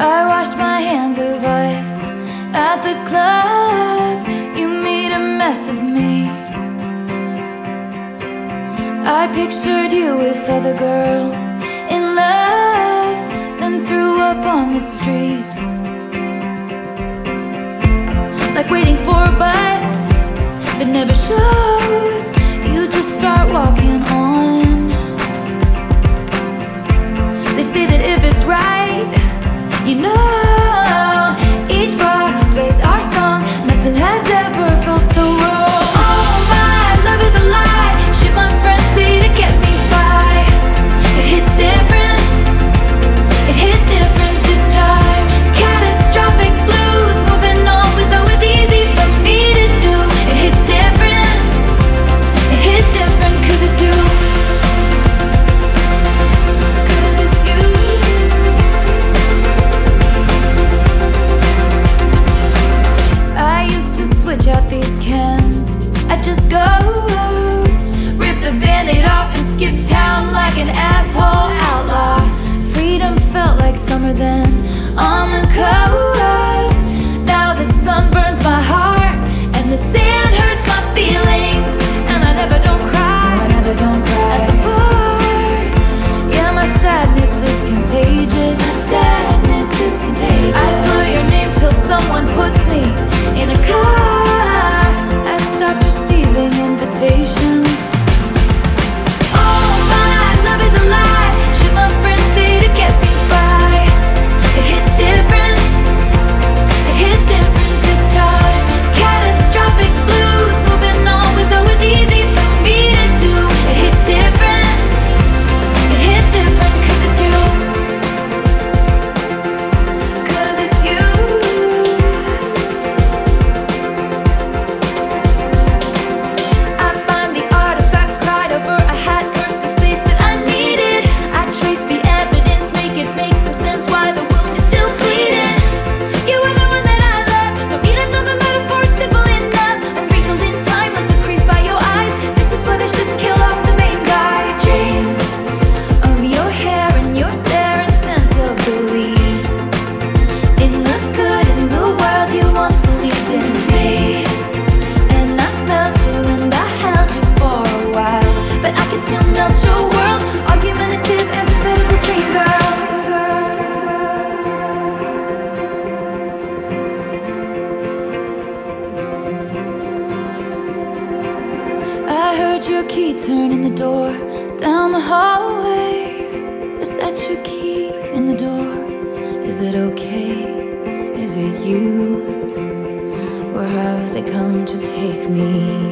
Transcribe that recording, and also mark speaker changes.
Speaker 1: I washed my hands of us at the club. You made a mess of me. I pictured you with other girls in love, then threw up on the street. Like waiting for a bus that never showed. than on the. heard your key turn in the door down the hallway. Is that your key in the door? Is it okay? Is it you? Or have they come to take me?